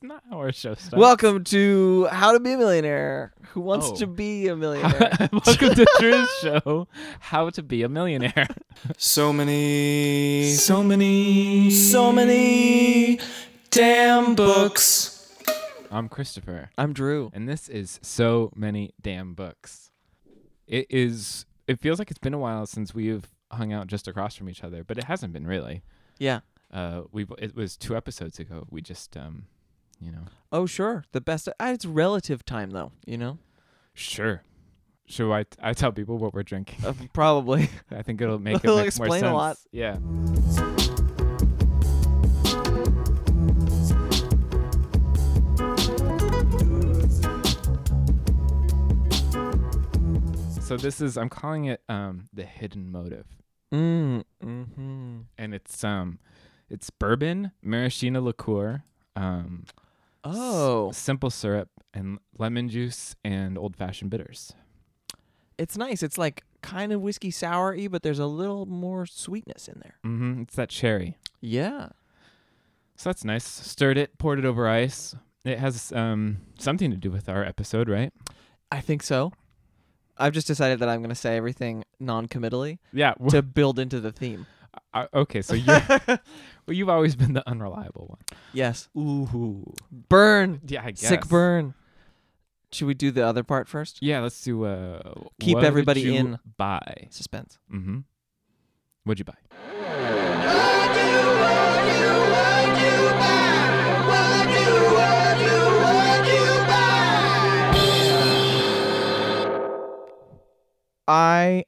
That's not how our show starts. Welcome to How to Be a Millionaire. Who wants Oh. to be a millionaire? Welcome to Drew's show, How to Be a Millionaire. So many, so many, so many damn books. I'm Christopher, I'm Drew. and this is So Many Damn Books. It is, it feels like it's been a while since we've hung out just across from each other, but it hasn't been really. Yeah. Uh, we it was two episodes ago. We just, um, you know, Oh, sure. The best. Uh, it's relative time, though. You know. sure. Should I, I tell people what we're drinking? Uh, probably. I think it'll make it It'll make explain more a lot. Yeah. So this is I'm calling it um the hidden motive. Mm. Hmm. And it's um it's bourbon, maraschino liqueur, um s- Oh, simple syrup and lemon juice and old fashioned bitters. it's nice. It's like kind of whiskey sour-y, but there's a little more sweetness in there. Mm-hmm. It's that cherry. Yeah. So that's nice. Stirred it, poured it over ice. It has um something to do with our episode, right? I think so. I've just decided that I'm going to say everything non-committally Yeah. to build into the theme. Uh, okay, so you're well, you've always been the unreliable one. Yes. Ooh. Burn. Yeah, I guess. Sick burn. Should we do the other part first? Yeah, let's do uh Keep what would everybody you in. buy. Suspense. Mm-hmm. What'd you buy? I.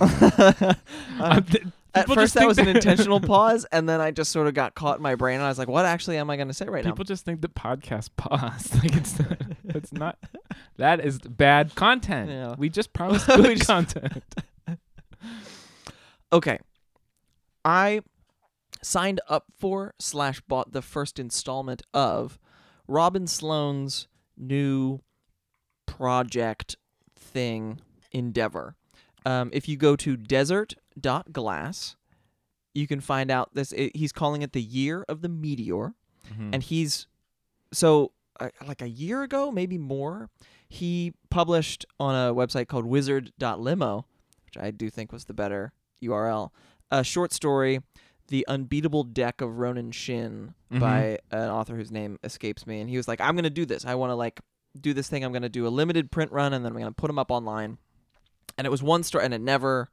Uh, th- At first, that was an intentional pause, and then I just sort of got caught in my brain, and I was like, "What actually am I going to say right now?" People just think the podcast paused. Like it's not, it's not. That is bad content. Yeah. We just promised good content. Okay, I signed up for slash bought the first installment of Robin Sloan's new project thing endeavor. Um, if you go to desert.glass, you can find out this. It, he's calling it the year of the meteor. Mhm. and he's so uh, like a year ago maybe more he published on a website called wizard.limo which i do think was the better url a short story the unbeatable deck of ronan shin Mhm. by an author whose name escapes me and he was like i'm gonna do this i want to like do this thing i'm gonna do a limited print run and then i'm gonna put them up online and it was one story and it never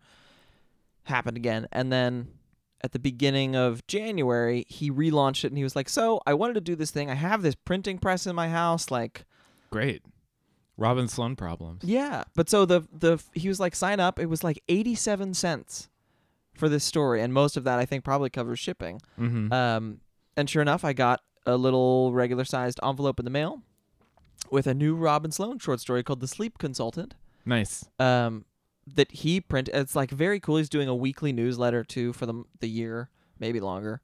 happened again and then at the beginning of January, he relaunched it and he was like, "So, I wanted to do this thing. I have this printing press in my house like, Great. Robin Sloan problems. yeah, but so the the he was like, "Sign up." It was like 87 cents for this story and most of that I think probably covers shipping. Mm-hmm. Um and sure enough, I got a little regular-sized envelope in the mail with a new Robin Sloan short story called The Sleep Consultant. Nice. um, that he print. It's like very cool. He's doing a weekly newsletter too for the the year, maybe longer.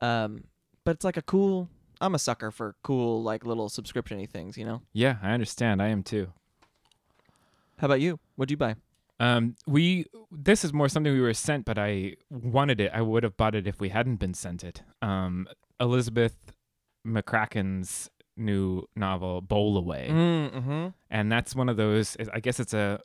Um, but it's like a cool. I'm a sucker for cool like little subscription-y things, you know. Yeah, I understand. I am too. How about you? What'd you buy? Um, we this is more something we were sent, but I wanted it. I would have bought it if we hadn't been sent it. Um, Elizabeth McCracken's new novel Bowlaway, Mm-hmm. and that's one of those. I guess it's a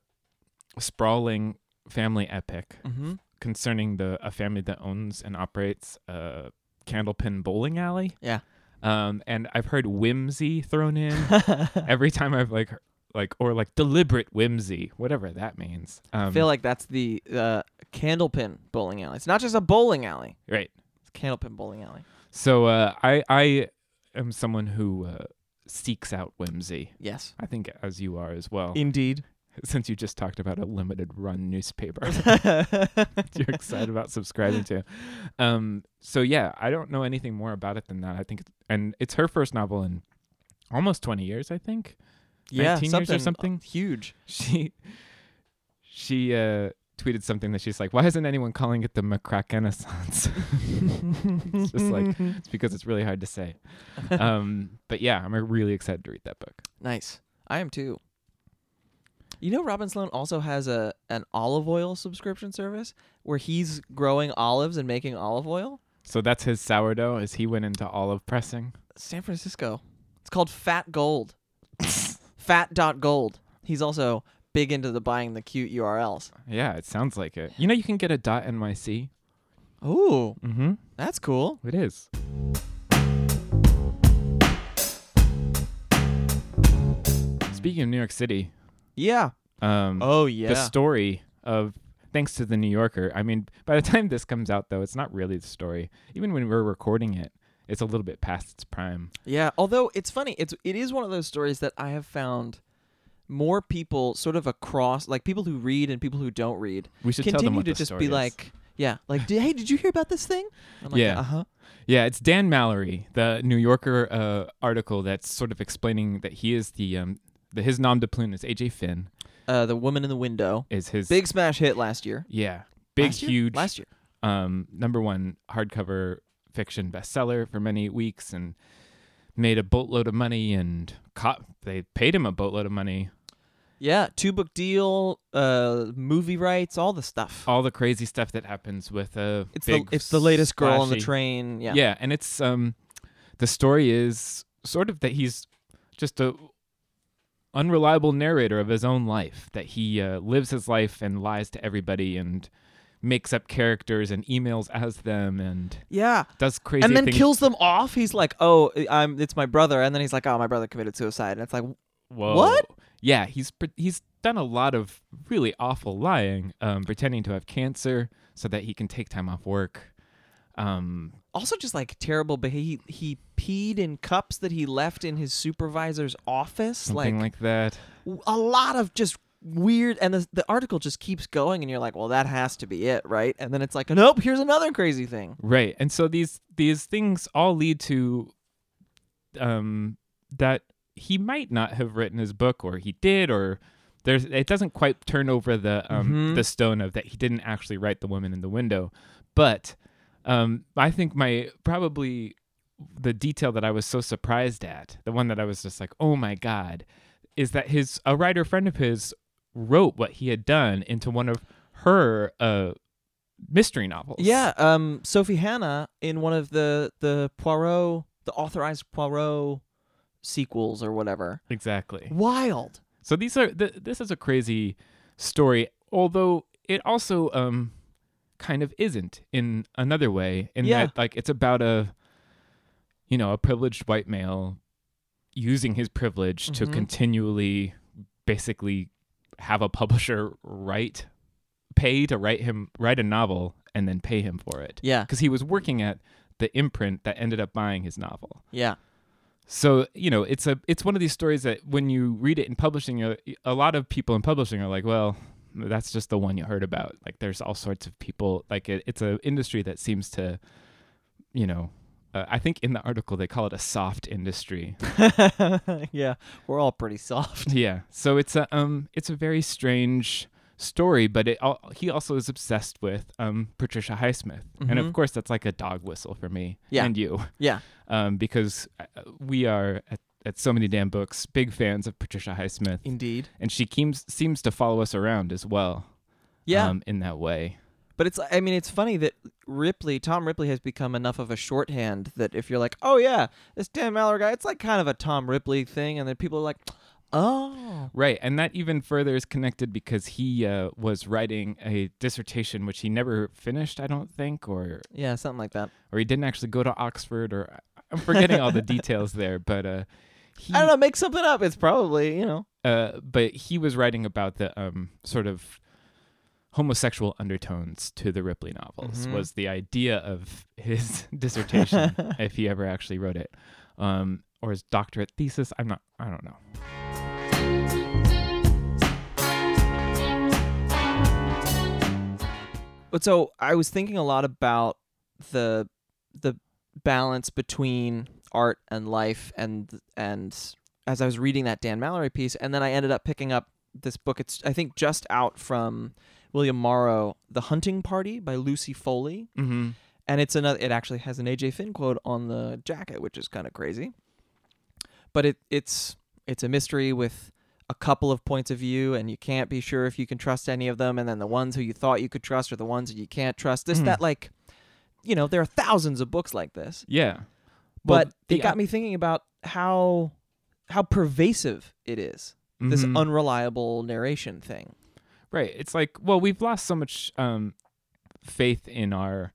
sprawling family epic Mm-hmm. concerning the a family that owns and operates a candlepin bowling alley. Yeah. Um, and I've heard whimsy thrown in every time I've like like or like deliberate whimsy, whatever that means. Um, I feel like that's the uh, Candlepin bowling alley. It's not just a bowling alley. right. It's Candlepin bowling alley. So uh, I I am someone who uh, seeks out whimsy. Yes. I think as you are as well. Indeed. since you just talked about a limited run newspaper you're excited about subscribing to. Um, so yeah, I don't know anything more about it than that. I think, it's, and it's her first novel in almost 20 years. I think yeah, 19 years or something? huge. she she uh, tweeted something that she's like, "Why isn't anyone calling it the McCrackennessence?" it's just like it's because it's really hard to say. Um, but yeah, I'm really excited to read that book. Nice. I am too. You know, Robin Sloan also has a an olive oil subscription service where he's growing olives and making olive oil. So that's his sourdough as he went into olive pressing. San Francisco. It's called Fat Gold. Fat dot gold. He's also big into the buying the cute URLs. Yeah, it sounds like it. You know, you can get a dot .nyc. Ooh, Mm-hmm. that's cool. It is. Speaking of New York City, Yeah. um, Oh yeah. the story of thanks to the New Yorker. I mean, by the time this comes out, though, it's not really the story. Even when we're recording it, it's a little bit past its prime. Yeah, although it's funny, it's it is one of those stories that I have found more people sort of across like people who read and people who don't read We should tell them continue what to just be is. like yeah, like hey, did you hear about this thing? I'm like, Yeah. uh-huh. Yeah, it's Dan Mallory, the New Yorker uh, article that's sort of explaining that he is the um, the his nom de plume is AJ Finn Uh The Woman in the Window. is his Big smash hit last year. yeah big Last year? huge Last year. um, number one hardcover fiction bestseller for many weeks and made a boatload of money and caught, they paid him a boatload of money. Yeah, two book deal, uh movie rights, all the stuff. All the crazy stuff that happens with a it's the it's the latest girl on the train. Yeah. Yeah, and it's um the story is sort of that he's just a unreliable narrator of his own life that he uh, lives his life and lies to everybody and makes up characters and emails as them and Yeah. does crazy and then things. kills them off. He's like, "Oh, I'm it's my brother." And then he's like, "Oh, my brother committed suicide." And it's like, Whoa. What? Yeah, he's he's done a lot of really awful lying, um, pretending to have cancer so that he can take time off work. Um, also just like terrible behavior. He, he peed in cups that he left in his supervisor's office. something like like that. A lot of just weird and the, the article just keeps going and you're like well that has to be it right and then it's like nope here's another crazy thing Right. And so these these things all lead to um that he might not have written his book or he did or there's it doesn't quite turn over the um Mhm. the stone of that he didn't actually write the woman in the window. But um I think my probably the detail that I was so surprised at, the one that I was just like, "Oh my god," is that his a writer friend of his wrote what he had done into one of her uh mystery novels. yeah um sophie hannah in one of the the poirot the authorized poirot sequels or whatever Exactly. wild So these are th- this is a crazy story, although it also um kind of isn't in another way. In Yeah. that like it's about a you know a privileged white male using his privilege to Mhm. continually basically have a publisher write pay to write him write a novel and then pay him for it yeah because he was working at the imprint that ended up buying his novel. yeah So you know, it's a it's one of these stories that when you read it in publishing, a lot of people in publishing are like, well, that's just the one you heard about. Like, there's all sorts of people. Like, it, it's an industry that seems to, you know, uh, I think in the article they call it a soft industry. yeah we're all pretty soft yeah. So it's a um it's a very strange story, but it he also is obsessed with um Patricia Highsmith, and of Mhm. course that's like a dog whistle for me Yeah. and you. yeah um, because uh, we are at, at so many damn books big fans of Patricia Highsmith, indeed and she seems seems to follow us around as well. yeah um, in that way. But it's I mean it's funny that Ripley, Tom Ripley has become enough of a shorthand that if you're like, "Oh yeah, this Dan Mallory guy," it's like kind of a Tom Ripley thing and then people are like, "Oh." Right, and that even further is connected because he uh, was writing a dissertation which he never finished, I don't think, or Yeah, something like that. or he didn't actually go to Oxford, or I'm forgetting all the details there, but uh, he, I don't know, make something up. It's probably, you know. uh, but he was writing about the um sort of homosexual undertones to the Ripley novels Mhm. was the idea of his dissertation if he ever actually wrote it um or his doctorate thesis I'm not I don't know But so I was thinking a lot about the the balance between art and life and and as I was reading that Dan Mallory piece and then I ended up picking up this book. It's I think just out from William Morrow The Hunting Party by Lucy Foley. Mm-hmm. and it's another it actually has an AJ Finn quote on the jacket which is kind of crazy. But it it's it's a mystery with a couple of points of view and you can't be sure if you can trust any of them and then the ones who you thought you could trust are the ones that you can't trust this Mhm. that like you know, there are thousands of books like this. Yeah. But Well, it got me thinking about how how pervasive it is. This Mhm. unreliable narration thing. Right. It's like, well, we've lost so much um, faith in our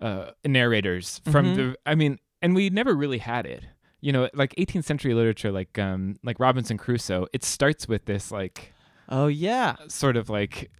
uh, narrators from Mhm. the. I mean, and we never really had it. You know, like 18th century literature, like um, like Robinson Crusoe. It starts with this like Oh yeah. sort of like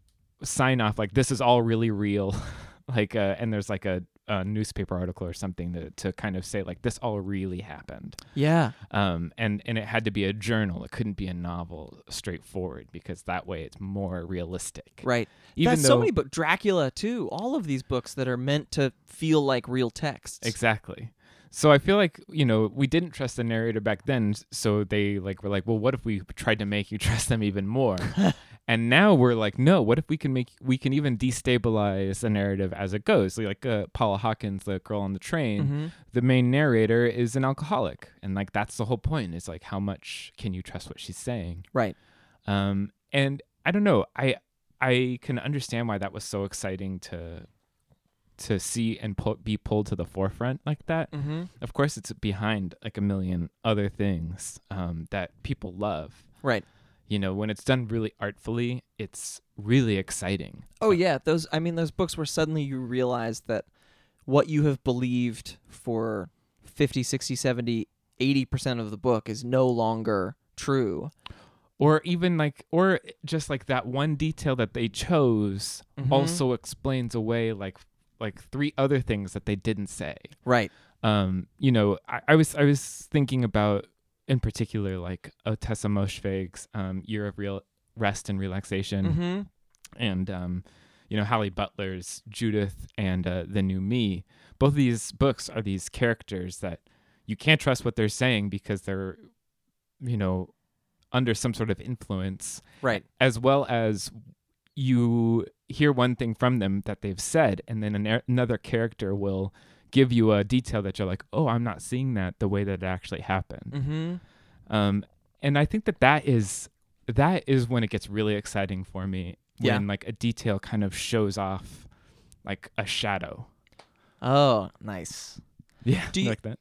sign off, like this is all really real, like, uh, and there's like a, a newspaper article or something to to kind of say like this all really happened Yeah. um, and and it had to be a journal. It couldn't be a novel straightforward because that way it's more realistic. Right. Even That's though so many books. Dracula too. All of these books that are meant to feel like real texts. exactly. So I feel like you know we didn't trust the narrator back then, so they like were like, well, what if we tried to make you trust them even more? and now we're like, no, what if we can make we can even destabilize the narrative as it goes? Like uh, Paula Hawkins, the girl on the train, Mhm. the main narrator is an alcoholic, and like that's the whole point. Is like how much can you trust what she's saying? Right. um and i don't know i i can understand why that was so exciting to to see and pull, be pulled to the forefront like that Mm-hmm. of course it's behind like a million other things um that people love Right. you know when it's done really artfully it's really exciting Oh yeah, those I mean those books where suddenly you realize that what you have believed for 50, 60, 70, 80% of the book is no longer true. or even like or just like that one detail that they chose Mhm. also explains away like like three other things that they didn't say Right. um, you know, I, I was I was thinking about in particular like Ottessa Moshfegh's um, Year of Real Rest and Relaxation, Mm-hmm. and um, you know Halle Butler's Judith and uh, the New Me. Both of these books are these characters that you can't trust what they're saying because they're, you know, under some sort of influence, Right. as well as you hear one thing from them that they've said, and then an, another character will give you a detail that you're like, oh, I'm not seeing that the way that it actually happened. Mm-hmm. Um, and I think that that is that is when it gets really exciting for me Yeah. when like a detail kind of shows off like a shadow. Oh, nice. Yeah, Do you- like that.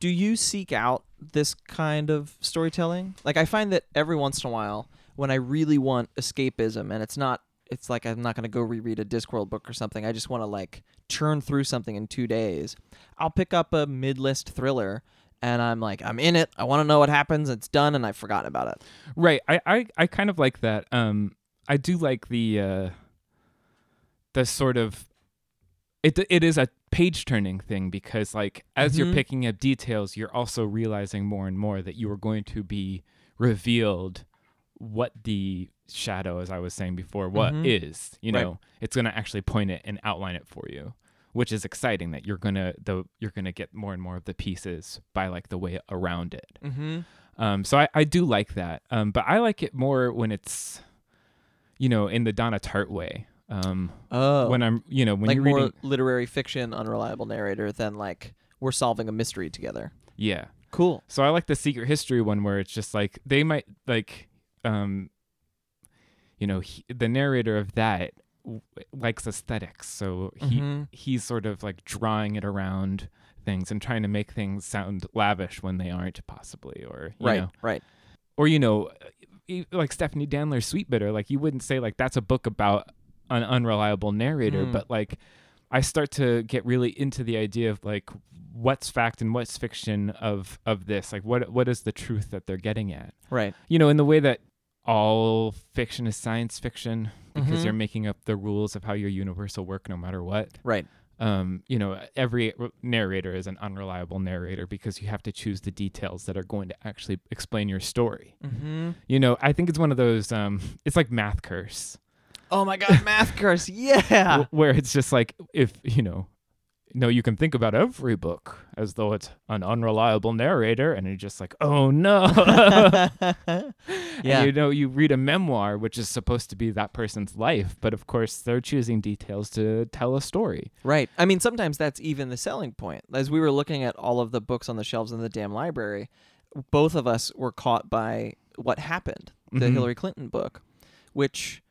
Do you seek out this kind of storytelling? Like I find that every once in a while when I really want escapism and it's not it's like I'm not going to go reread a Discworld book or something. I just want to like churn through something in 2 days. I'll pick up a mid-list thriller and I'm like I'm in it. I want to know what happens. It's done and I've forgotten about it. Right. I, I, I kind of like that. Um, I do like the uh, the sort of it it is a page turning thing because like as Mhm. you're picking up details, you're also realizing more and more that you are going to be revealed what the shadow, as I was saying before, what is. Mhm. You Right. know, it's gonna actually point it and outline it for you. Which is exciting that you're gonna the you're gonna get more and more of the pieces by like the way around it. Mhm. Um, so I, I do like that. Um, but I like it more when it's, you know, in the Donna Tartt way. Um, Oh. when I'm, you know, when like you're more reading, literary fiction unreliable narrator than like we're solving a mystery together. yeah. Cool. So I like the secret history one where it's just like they might like, um, you know, he, the narrator of that w- likes aesthetics, so he Mhm. he's sort of like drawing it around things and trying to make things sound lavish when they aren't possibly, or you Right. know, Right. or you know like stephanie danler's sweetbitter like you wouldn't say like that's a book about an unreliable narrator Mm. but like i start to get really into the idea of like what's fact and what's fiction of of this like what what is the truth that they're getting at Right. you know in the way that all fiction is science fiction because Mhm. you're making up the rules of how your universe will work no matter what Right. um, you know, every narrator is an unreliable narrator because you have to choose the details that are going to actually explain your story. Mhm. You know, I think it's one of those. Um, it's like math curse, Oh my god, math curse. Yeah. where it's just like if you know, no, you can think about every book as though it's an unreliable narrator, and you're just like, oh no. yeah. And, you know, you read a memoir, which is supposed to be that person's life, but of course they're choosing details to tell a story. Right. I mean, sometimes that's even the selling point. As we were looking at all of the books on the shelves in the damn library, both of us were caught by what happened, the Mhm. Hillary Clinton book, which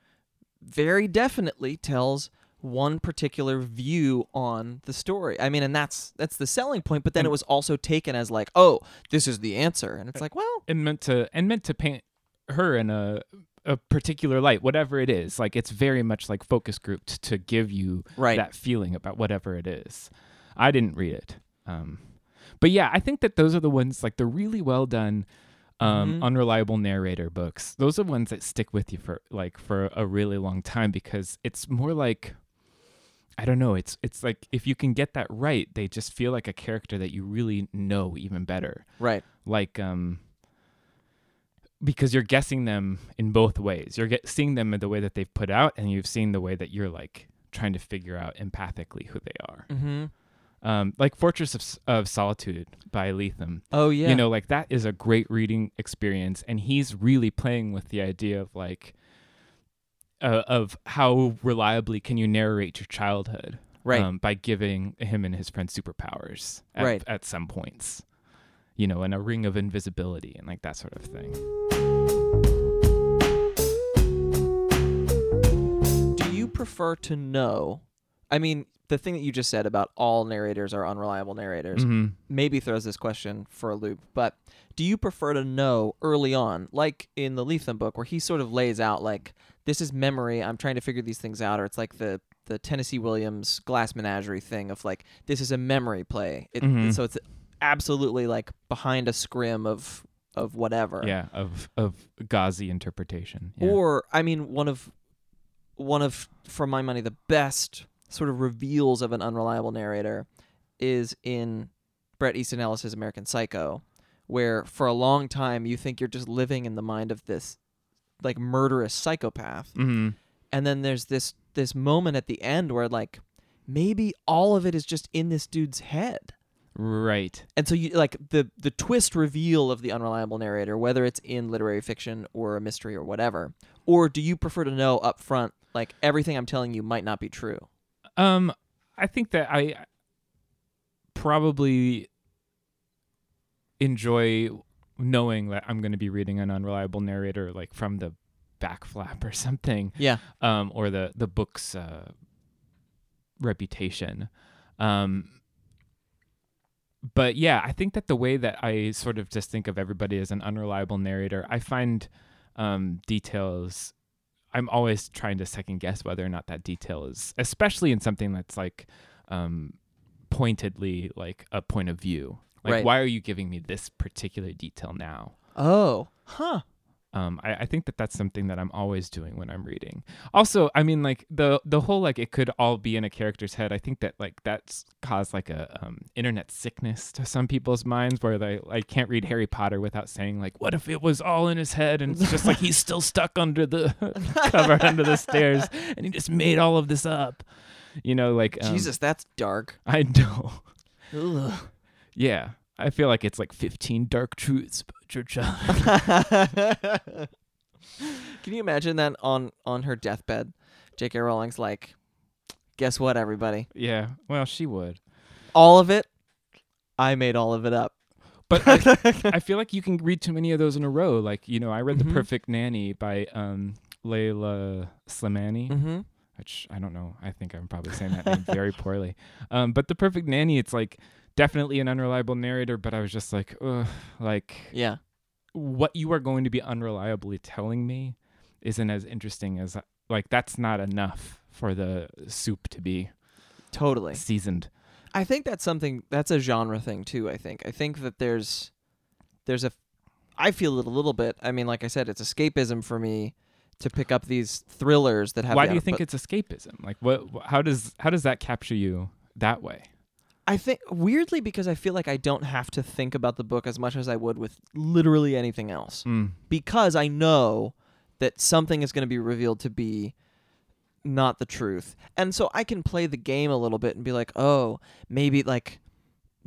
very definitely tells one particular view on the story. I mean, and that's that's the selling point. But then And- it was also taken as like, oh, this is the answer, and it's like, well, and meant to and meant to paint her in a a particular light, whatever it is. Like it's very much like focus grouped to give you right, that feeling about whatever it is. I didn't read it. Um, but yeah, I think that those are the ones like the really well done, um, Mhm. unreliable narrator books. Those are ones that stick with you for like for a really long time because it's more like I don't know. It's it's like if you can get that right, they just feel like a character that you really know even better. right, Like um because you're guessing them in both ways. You're get, seeing them in the way that they've put out, and you've seen the way that you're like trying to figure out empathically who they are. mm-hmm. Um, like Fortress of, of Solitude by Lethem. oh yeah, You know, like that is a great reading experience, and he's really playing with the idea of like uh, of how reliably can you narrate your childhood, right, Um, by giving him and his friends superpowers at, Right. at some points, you know, and a ring of invisibility and like that sort of thing. Do you prefer to know? I mean, the thing that you just said about all narrators are unreliable narrators Mhm. maybe throws this question for a loop. But do you prefer to know early on, like in the Lethem book, where he sort of lays out like this is memory. I'm trying to figure these things out, or it's like the the Tennessee Williams Glass Menagerie thing of like this is a memory play. It, Mhm. So it's absolutely like behind a scrim of of whatever. Yeah, of of Ghazi interpretation. Yeah. Or I mean, one of one of for my money the best sort of reveals of an unreliable narrator is in Bret Easton Ellis's American Psycho, where for a long time you think you're just living in the mind of this like murderous psychopath, Mhm. and then there's this this moment at the end where like maybe all of it is just in this dude's head. Right. And so you like the the twist reveal of the unreliable narrator, whether it's in literary fiction or a mystery or whatever, or do you prefer to know up front like everything I'm telling you might not be true? Um, I think that I probably enjoy knowing that I'm going to be reading an unreliable narrator, like from the back flap or something, Yeah. um, or the the book's uh, reputation. Um, but yeah, I think that the way that I sort of just think of everybody as an unreliable narrator, I find um, details. I'm always trying to second guess whether or not that detail is, especially in something that's like um, pointedly like a point of view. Like, Right. why are you giving me this particular detail now? Oh. Huh. Um, I, I think that that's something that I'm always doing when I'm reading. Also, I mean, like the the whole like it could all be in a character's head. I think that like that's caused like a um, internet sickness to some people's minds where they like can't read Harry Potter without saying like, what if it was all in his head and it's just like he's still stuck under the cover under the stairs and he just made all of this up. You know, like um, Jesus, that's dark. I know. Ugh. Yeah, I feel like it's like 15 dark truths your child. Can you imagine that on on her deathbed? J.K. Rowling's like, guess what, everybody? yeah, well, she would. All of it, I made all of it up. But I, I feel like you can read too many of those in a row. Like, you know, I read Mhm. The Perfect Nanny by um, Leïla Slimani, mm-hmm. which I don't know. I think I'm probably saying that name very poorly. Um, but The Perfect Nanny, it's like definitely an unreliable narrator, but I was just like, ugh, like Yeah. what you are going to be unreliably telling me isn't as interesting as like that's not enough for the soup to be Totally. seasoned. I think that's something that's a genre thing too. I think. I think that there's there's a I feel it a little bit. I mean, like I said, it's escapism for me to pick up these thrillers that have. Why do you think it's escapism? Like what how does how does that capture you that way? I think weirdly because I feel like I don't have to think about the book as much as I would with literally anything else Mm. because I know that something is going to be revealed to be not the truth. And so I can play the game a little bit and be like, "Oh, maybe like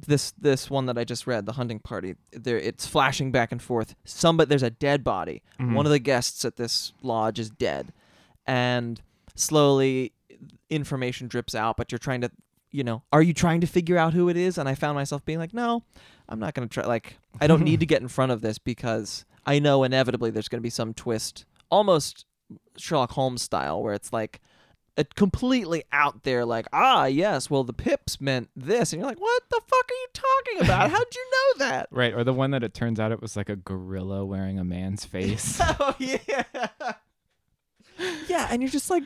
this this one that I just read, The Hunting Party, there it's flashing back and forth. Somebody there's a dead body. Mhm. One of the guests at this lodge is dead. And slowly information drips out, but you're trying to you know, are you trying to figure out who it is? And I found myself being like, no, I'm not going to try. Like, I don't need to get in front of this because I know inevitably there's going to be some twist, almost Sherlock Holmes style, where it's like, a completely out there like ah yes well the pips meant this and you're like what the fuck are you talking about how'd you know that Right, or the one that it turns out it was like a gorilla wearing a man's face. oh yeah yeah and you're just like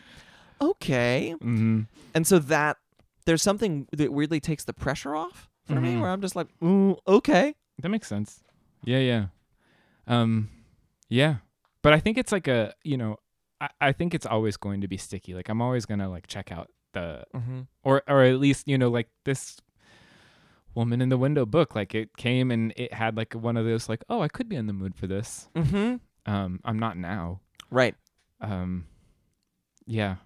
okay mm-hmm. and so that there's something that weirdly takes the pressure off for me Mhm. where i'm just like Ooh, okay That makes sense. Yeah, yeah. Um yeah. But I think it's like a you know, I, I think it's always going to be sticky. Like I'm always gonna like check out the mm-hmm. or or at least, you know, like this woman in the window book. Like it came and it had like one of those like, oh, I could be in the mood for this. Mm-hmm. Um, I'm not now. right Um yeah.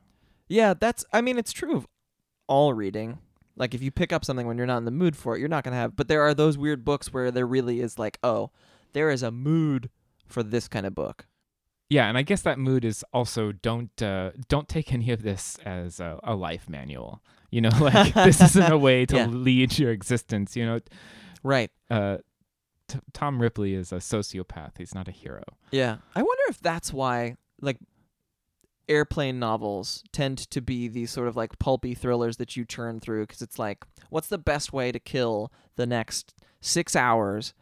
Yeah, that's I mean it's true of all reading. Like if you pick up something when you're not in the mood for it, you're not going to have but there are those weird books where there really is like, oh, there is a mood for this kind of book. Yeah, and I guess that mood is also don't uh, don't take any of this as a, a life manual. You know, like this isn't a way to Yeah. lead your existence. You know, Right. uh, t- Tom Ripley is a sociopath. He's not a hero. Yeah. I wonder if that's why like airplane novels tend to be these sort of like pulpy thrillers that you churn through cuz it's like what's the best way to kill the next 6 hours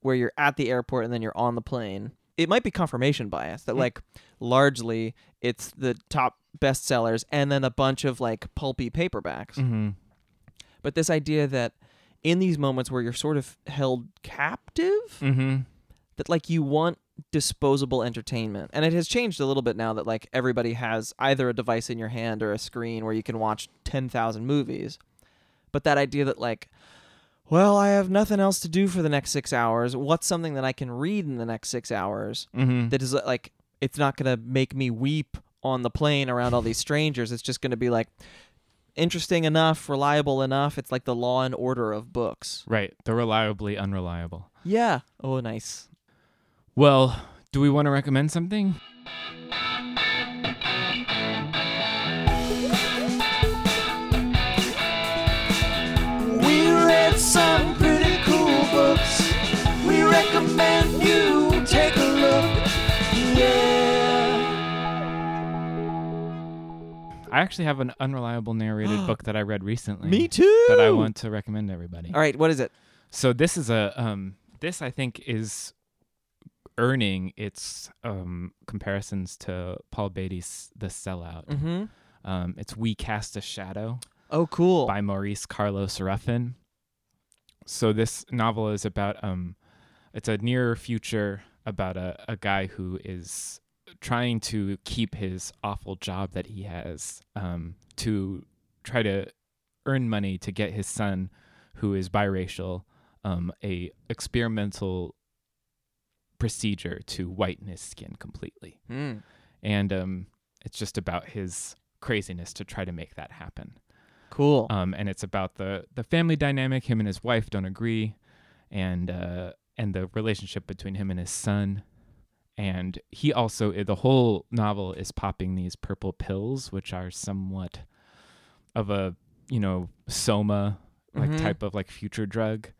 where you're at the airport and then you're on the plane. It might be confirmation bias that Mm. like largely it's the top bestsellers and then a bunch of like pulpy paperbacks. Mm-hmm. But this idea that in these moments where you're sort of held captive, Mm-hmm. that like you want disposable entertainment. And it has changed a little bit now that like everybody has either a device in your hand or a screen where you can watch 10,000 movies. But that idea that like well, I have nothing else to do for the next 6 hours. What's something that I can read in the next 6 hours Mm-hmm. that is like it's not going to make me weep on the plane around all these strangers. It's just going to be like interesting enough, reliable enough. It's like the law and order of books. Right. The reliably unreliable. Yeah. Oh, nice. Well, do we want to recommend something? We read some pretty cool books. We recommend you take a look. Yeah. I actually have an unreliable narrated book that I read recently. Me too. That I want to recommend to everybody. All right, what is it? So this is a um this I think is earning its um comparisons to Paul Beatty's The Sellout. Mm-hmm. Um it's We Cast a Shadow Oh, cool. by Maurice Carlos Ruffin. So this novel is about um it's a near future about a, a guy who is trying to keep his awful job that he has um to try to earn money to get his son who is biracial um a experimental procedure to whiten his skin completely Mm. and um it's just about his craziness to try to make that happen Cool. um, and it's about the the family dynamic. Him and his wife don't agree, and uh, and the relationship between him and his son. And he also the whole novel is popping these purple pills, which are somewhat of a you know soma like Mhm. type of like future drug.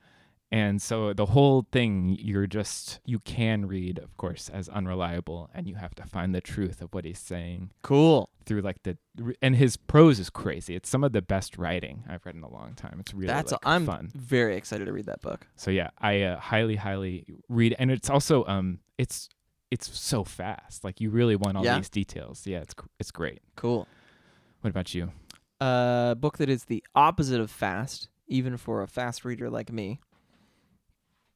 And so the whole thing, you're just you can read, of course, as unreliable, and you have to find the truth of what he's saying cool. through like the and his prose is crazy. It's some of the best writing I've read in a long time. It's really That's like, I'm fun. very excited to read that book. So yeah, I uh, highly highly read and it's also um it's it's so fast. Like you really want all Yeah? these details. Yeah, it's it's great. Cool. What about you? A book that is the opposite of fast, even for a fast reader like me.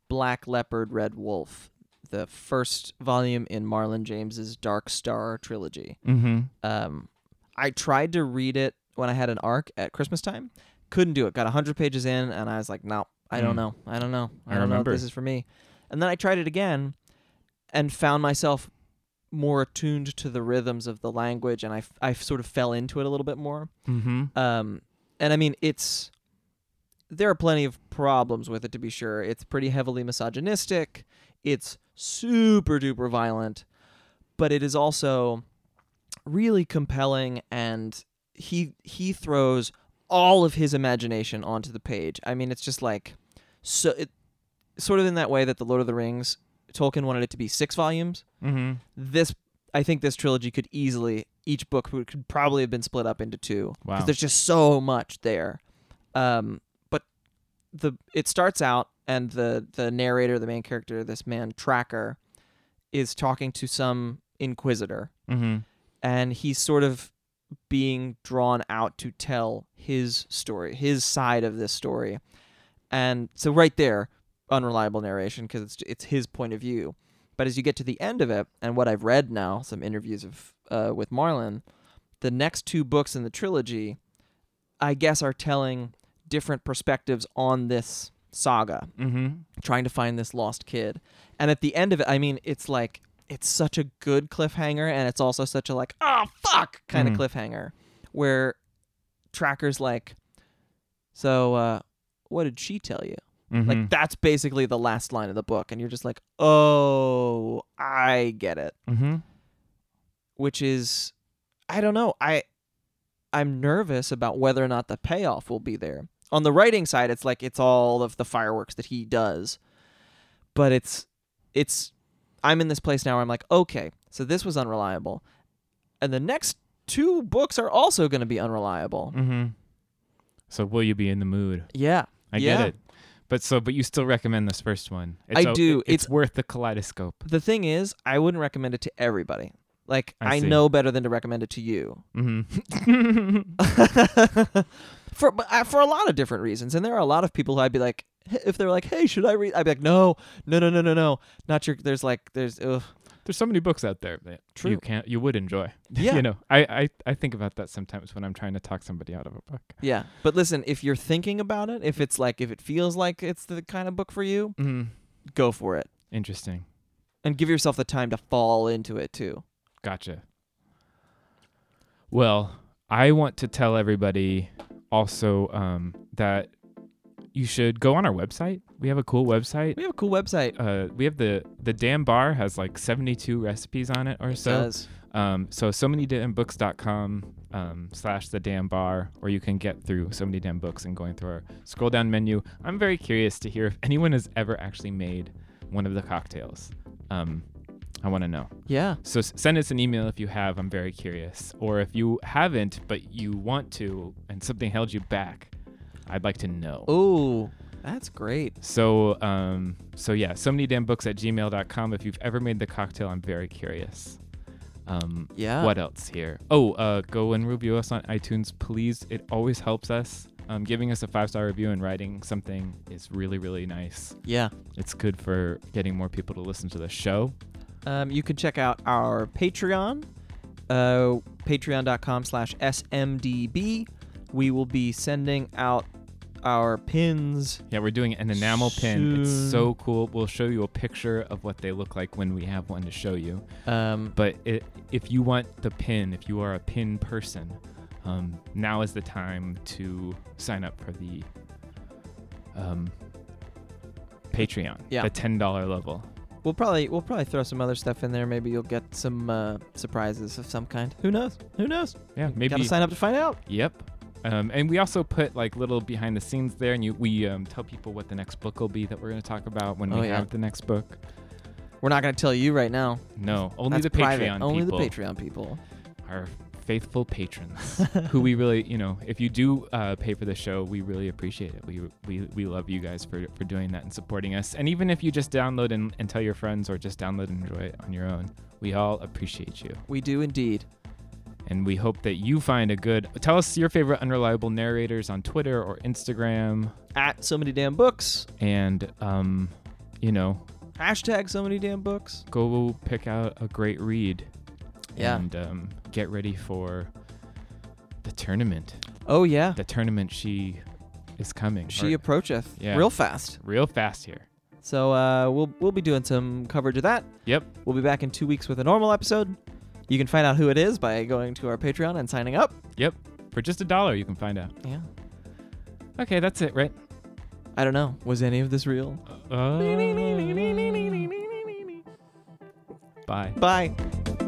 Black Leopard, Red Wolf, the first volume in Marlon James's Dark Star trilogy. Mm-hmm. Um, I tried to read it when I had an arc at Christmas time. Couldn't do it. Got 100 pages in, and I was like, no, I don't Mm. know. I don't know. I, I don't know if this is for me. And then I tried it again and found myself more attuned to the rhythms of the language, and I, f- I sort of fell into it a little bit more. Mm-hmm. Um, and I mean, it's there are plenty of problems with it to be sure. It's pretty heavily misogynistic. It's super duper violent, but it is also really compelling and he he throws all of his imagination onto the page. I mean, it's just like so it sort of in that way that the Lord of the Rings Tolkien wanted it to be 6 volumes Mm-hmm. this I think this trilogy could easily each book could probably have been split up into two Wow. there's just so much there. Um, the it starts out and the the narrator, the main character, this man Tracker, is talking to some inquisitor, Mm-hmm. and he's sort of being drawn out to tell his story, his side of this story, and so right there, unreliable narration because it's it's his point of view. But as you get to the end of it, and what I've read now, some interviews of uh, with Marlon, the next two books in the trilogy, I guess, are telling different perspectives on this saga, Mm-hmm. trying to find this lost kid. And at the end of it, I mean, it's like it's such a good cliffhanger, and it's also such a like, oh fuck, kind Mhm. of cliffhanger, where Tracker's like, so uh, what did she tell you? Mm-hmm. Like that's basically the last line of the book, and you're just like, oh, I get it. mm-hmm. Which is, I don't know. I, I'm nervous about whether or not the payoff will be there. On the writing side, it's like it's all of the fireworks that he does, but it's, it's, I'm in this place now where I'm like, okay, so this was unreliable, and the next two books are also going to be unreliable. Mm-hmm. So will you be in the mood? Yeah, I Yeah. get it. But so, but you still recommend this first one? I o- do. It's, It's- worth the kaleidoscope. the thing is, I wouldn't recommend it to everybody. Like I I, know better than to recommend it to you. Mm-hmm. for but, uh, for a lot of different reasons, and there are a lot of people who I'd be like, if they're like, "Hey, should I read?" I'd be like, "No, no, no, no, no, no, not your." There's like, there's, ugh. There's so many books out there that you can't, you would enjoy. yeah, you know, I, I, I think about that sometimes when I'm trying to talk somebody out of a book. yeah. But listen, if you're thinking about it, if it's like, if it feels like it's the kind of book for you, Mm-hmm. go for it, Interesting. and give yourself the time to fall into it too. Gotcha. Well, I want to tell everybody also um, that you should go on our website. We have a cool website. We have a cool website. Uh, we have the the damn bar has like 72 recipes on it or It so. does. Um, so so many damn books.com um, slash the damn bar, or you can get through so many damn books and going through our scroll down menu. I'm very curious to hear if anyone has ever actually made one of the cocktails. Um, I want to know. Yeah. So s- send us an email if you have. I'm very curious. Or if you haven't, but you want to, and something held you back, I'd like to know. Oh, that's great. So, um, so yeah, so many damn books at gmail.com. If you've ever made the cocktail, I'm very curious. Um, Yeah. what else here? Oh, uh, go and review us on iTunes, please. It always helps us. Um, giving us a five star review and writing something is really, really nice. Yeah. It's good for getting more people to listen to the show. Um, you can check out our Patreon, uh, patreon.com slash smdb. We will be sending out our pins. Yeah, we're doing an enamel pin. It's so cool. We'll show you a picture of what they look like when we have one to show you. Um, But it, if you want the pin, if you are a pin person, um, now is the time to sign up for the um, Patreon, Yeah. the ten dollar level. We'll probably we'll probably throw some other stuff in there. Maybe you'll get some uh, surprises of some kind. Who knows? Who knows? Yeah, maybe. Gotta sign up to find out. Yep. Um, and we also put like little behind the scenes there, and you we um, tell people what the next book will be that we're going to talk about when Oh, we yeah. have the next book. We're not gonna tell you right now. No, only That's the private. Patreon Only people. the Patreon people. our faithful patrons who we really you know if you do uh, pay for the show we really appreciate it we, we we love you guys for for doing that and supporting us and even if you just download and, and tell your friends or just download and enjoy it on your own we all appreciate you We do indeed. and we hope that you find a good tell us your favorite unreliable narrators on twitter or instagram At so many damn books. and um you know Hashtag so many damn books. go pick out a great read Yeah. and um, get ready for the tournament Oh yeah. the tournament she is coming. She or- approacheth Yeah. real fast. real fast here. So uh, we'll we'll be doing some coverage of that. Yep. We'll be back in two weeks with a normal episode. You can find out who it is by going to our Patreon and signing up. Yep. For just a dollar, you can find out. Yeah. Okay, that's it, right? I don't know. Was any of this real? Uh, bye. Bye.